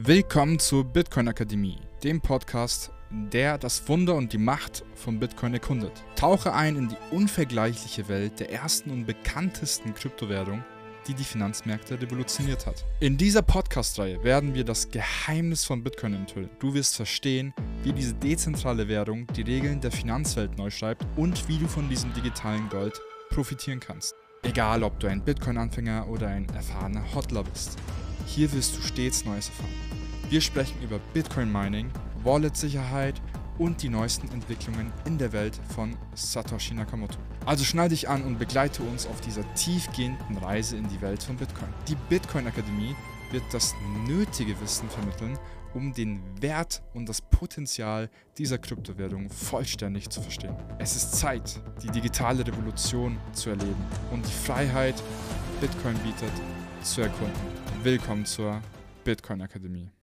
Willkommen zur Bitcoin Akademie, dem Podcast, der das Wunder und die Macht von Bitcoin erkundet. Tauche ein in die unvergleichliche Welt der ersten und bekanntesten Kryptowährung, die die Finanzmärkte revolutioniert hat. In dieser Podcast-Reihe werden wir das Geheimnis von Bitcoin enthüllen. Du wirst verstehen, wie diese dezentrale Währung die Regeln der Finanzwelt neu schreibt und wie du von diesem digitalen Gold profitieren kannst. Egal, ob du ein Bitcoin-Anfänger oder ein erfahrener Hodler bist. Hier wirst du stets Neues erfahren. Wir sprechen über Bitcoin Mining, Wallet-Sicherheit und die neuesten Entwicklungen in der Welt von Satoshi Nakamoto. Also schnall dich an und begleite uns auf dieser tiefgehenden Reise in die Welt von Bitcoin. Die Bitcoin Akademie wird das nötige Wissen vermitteln, um den Wert und das Potenzial dieser Kryptowährung vollständig zu verstehen. Es ist Zeit, die digitale Revolution zu erleben und die Freiheit, Bitcoin bietet, zu erkunden. Willkommen zur Bitcoin Akademie.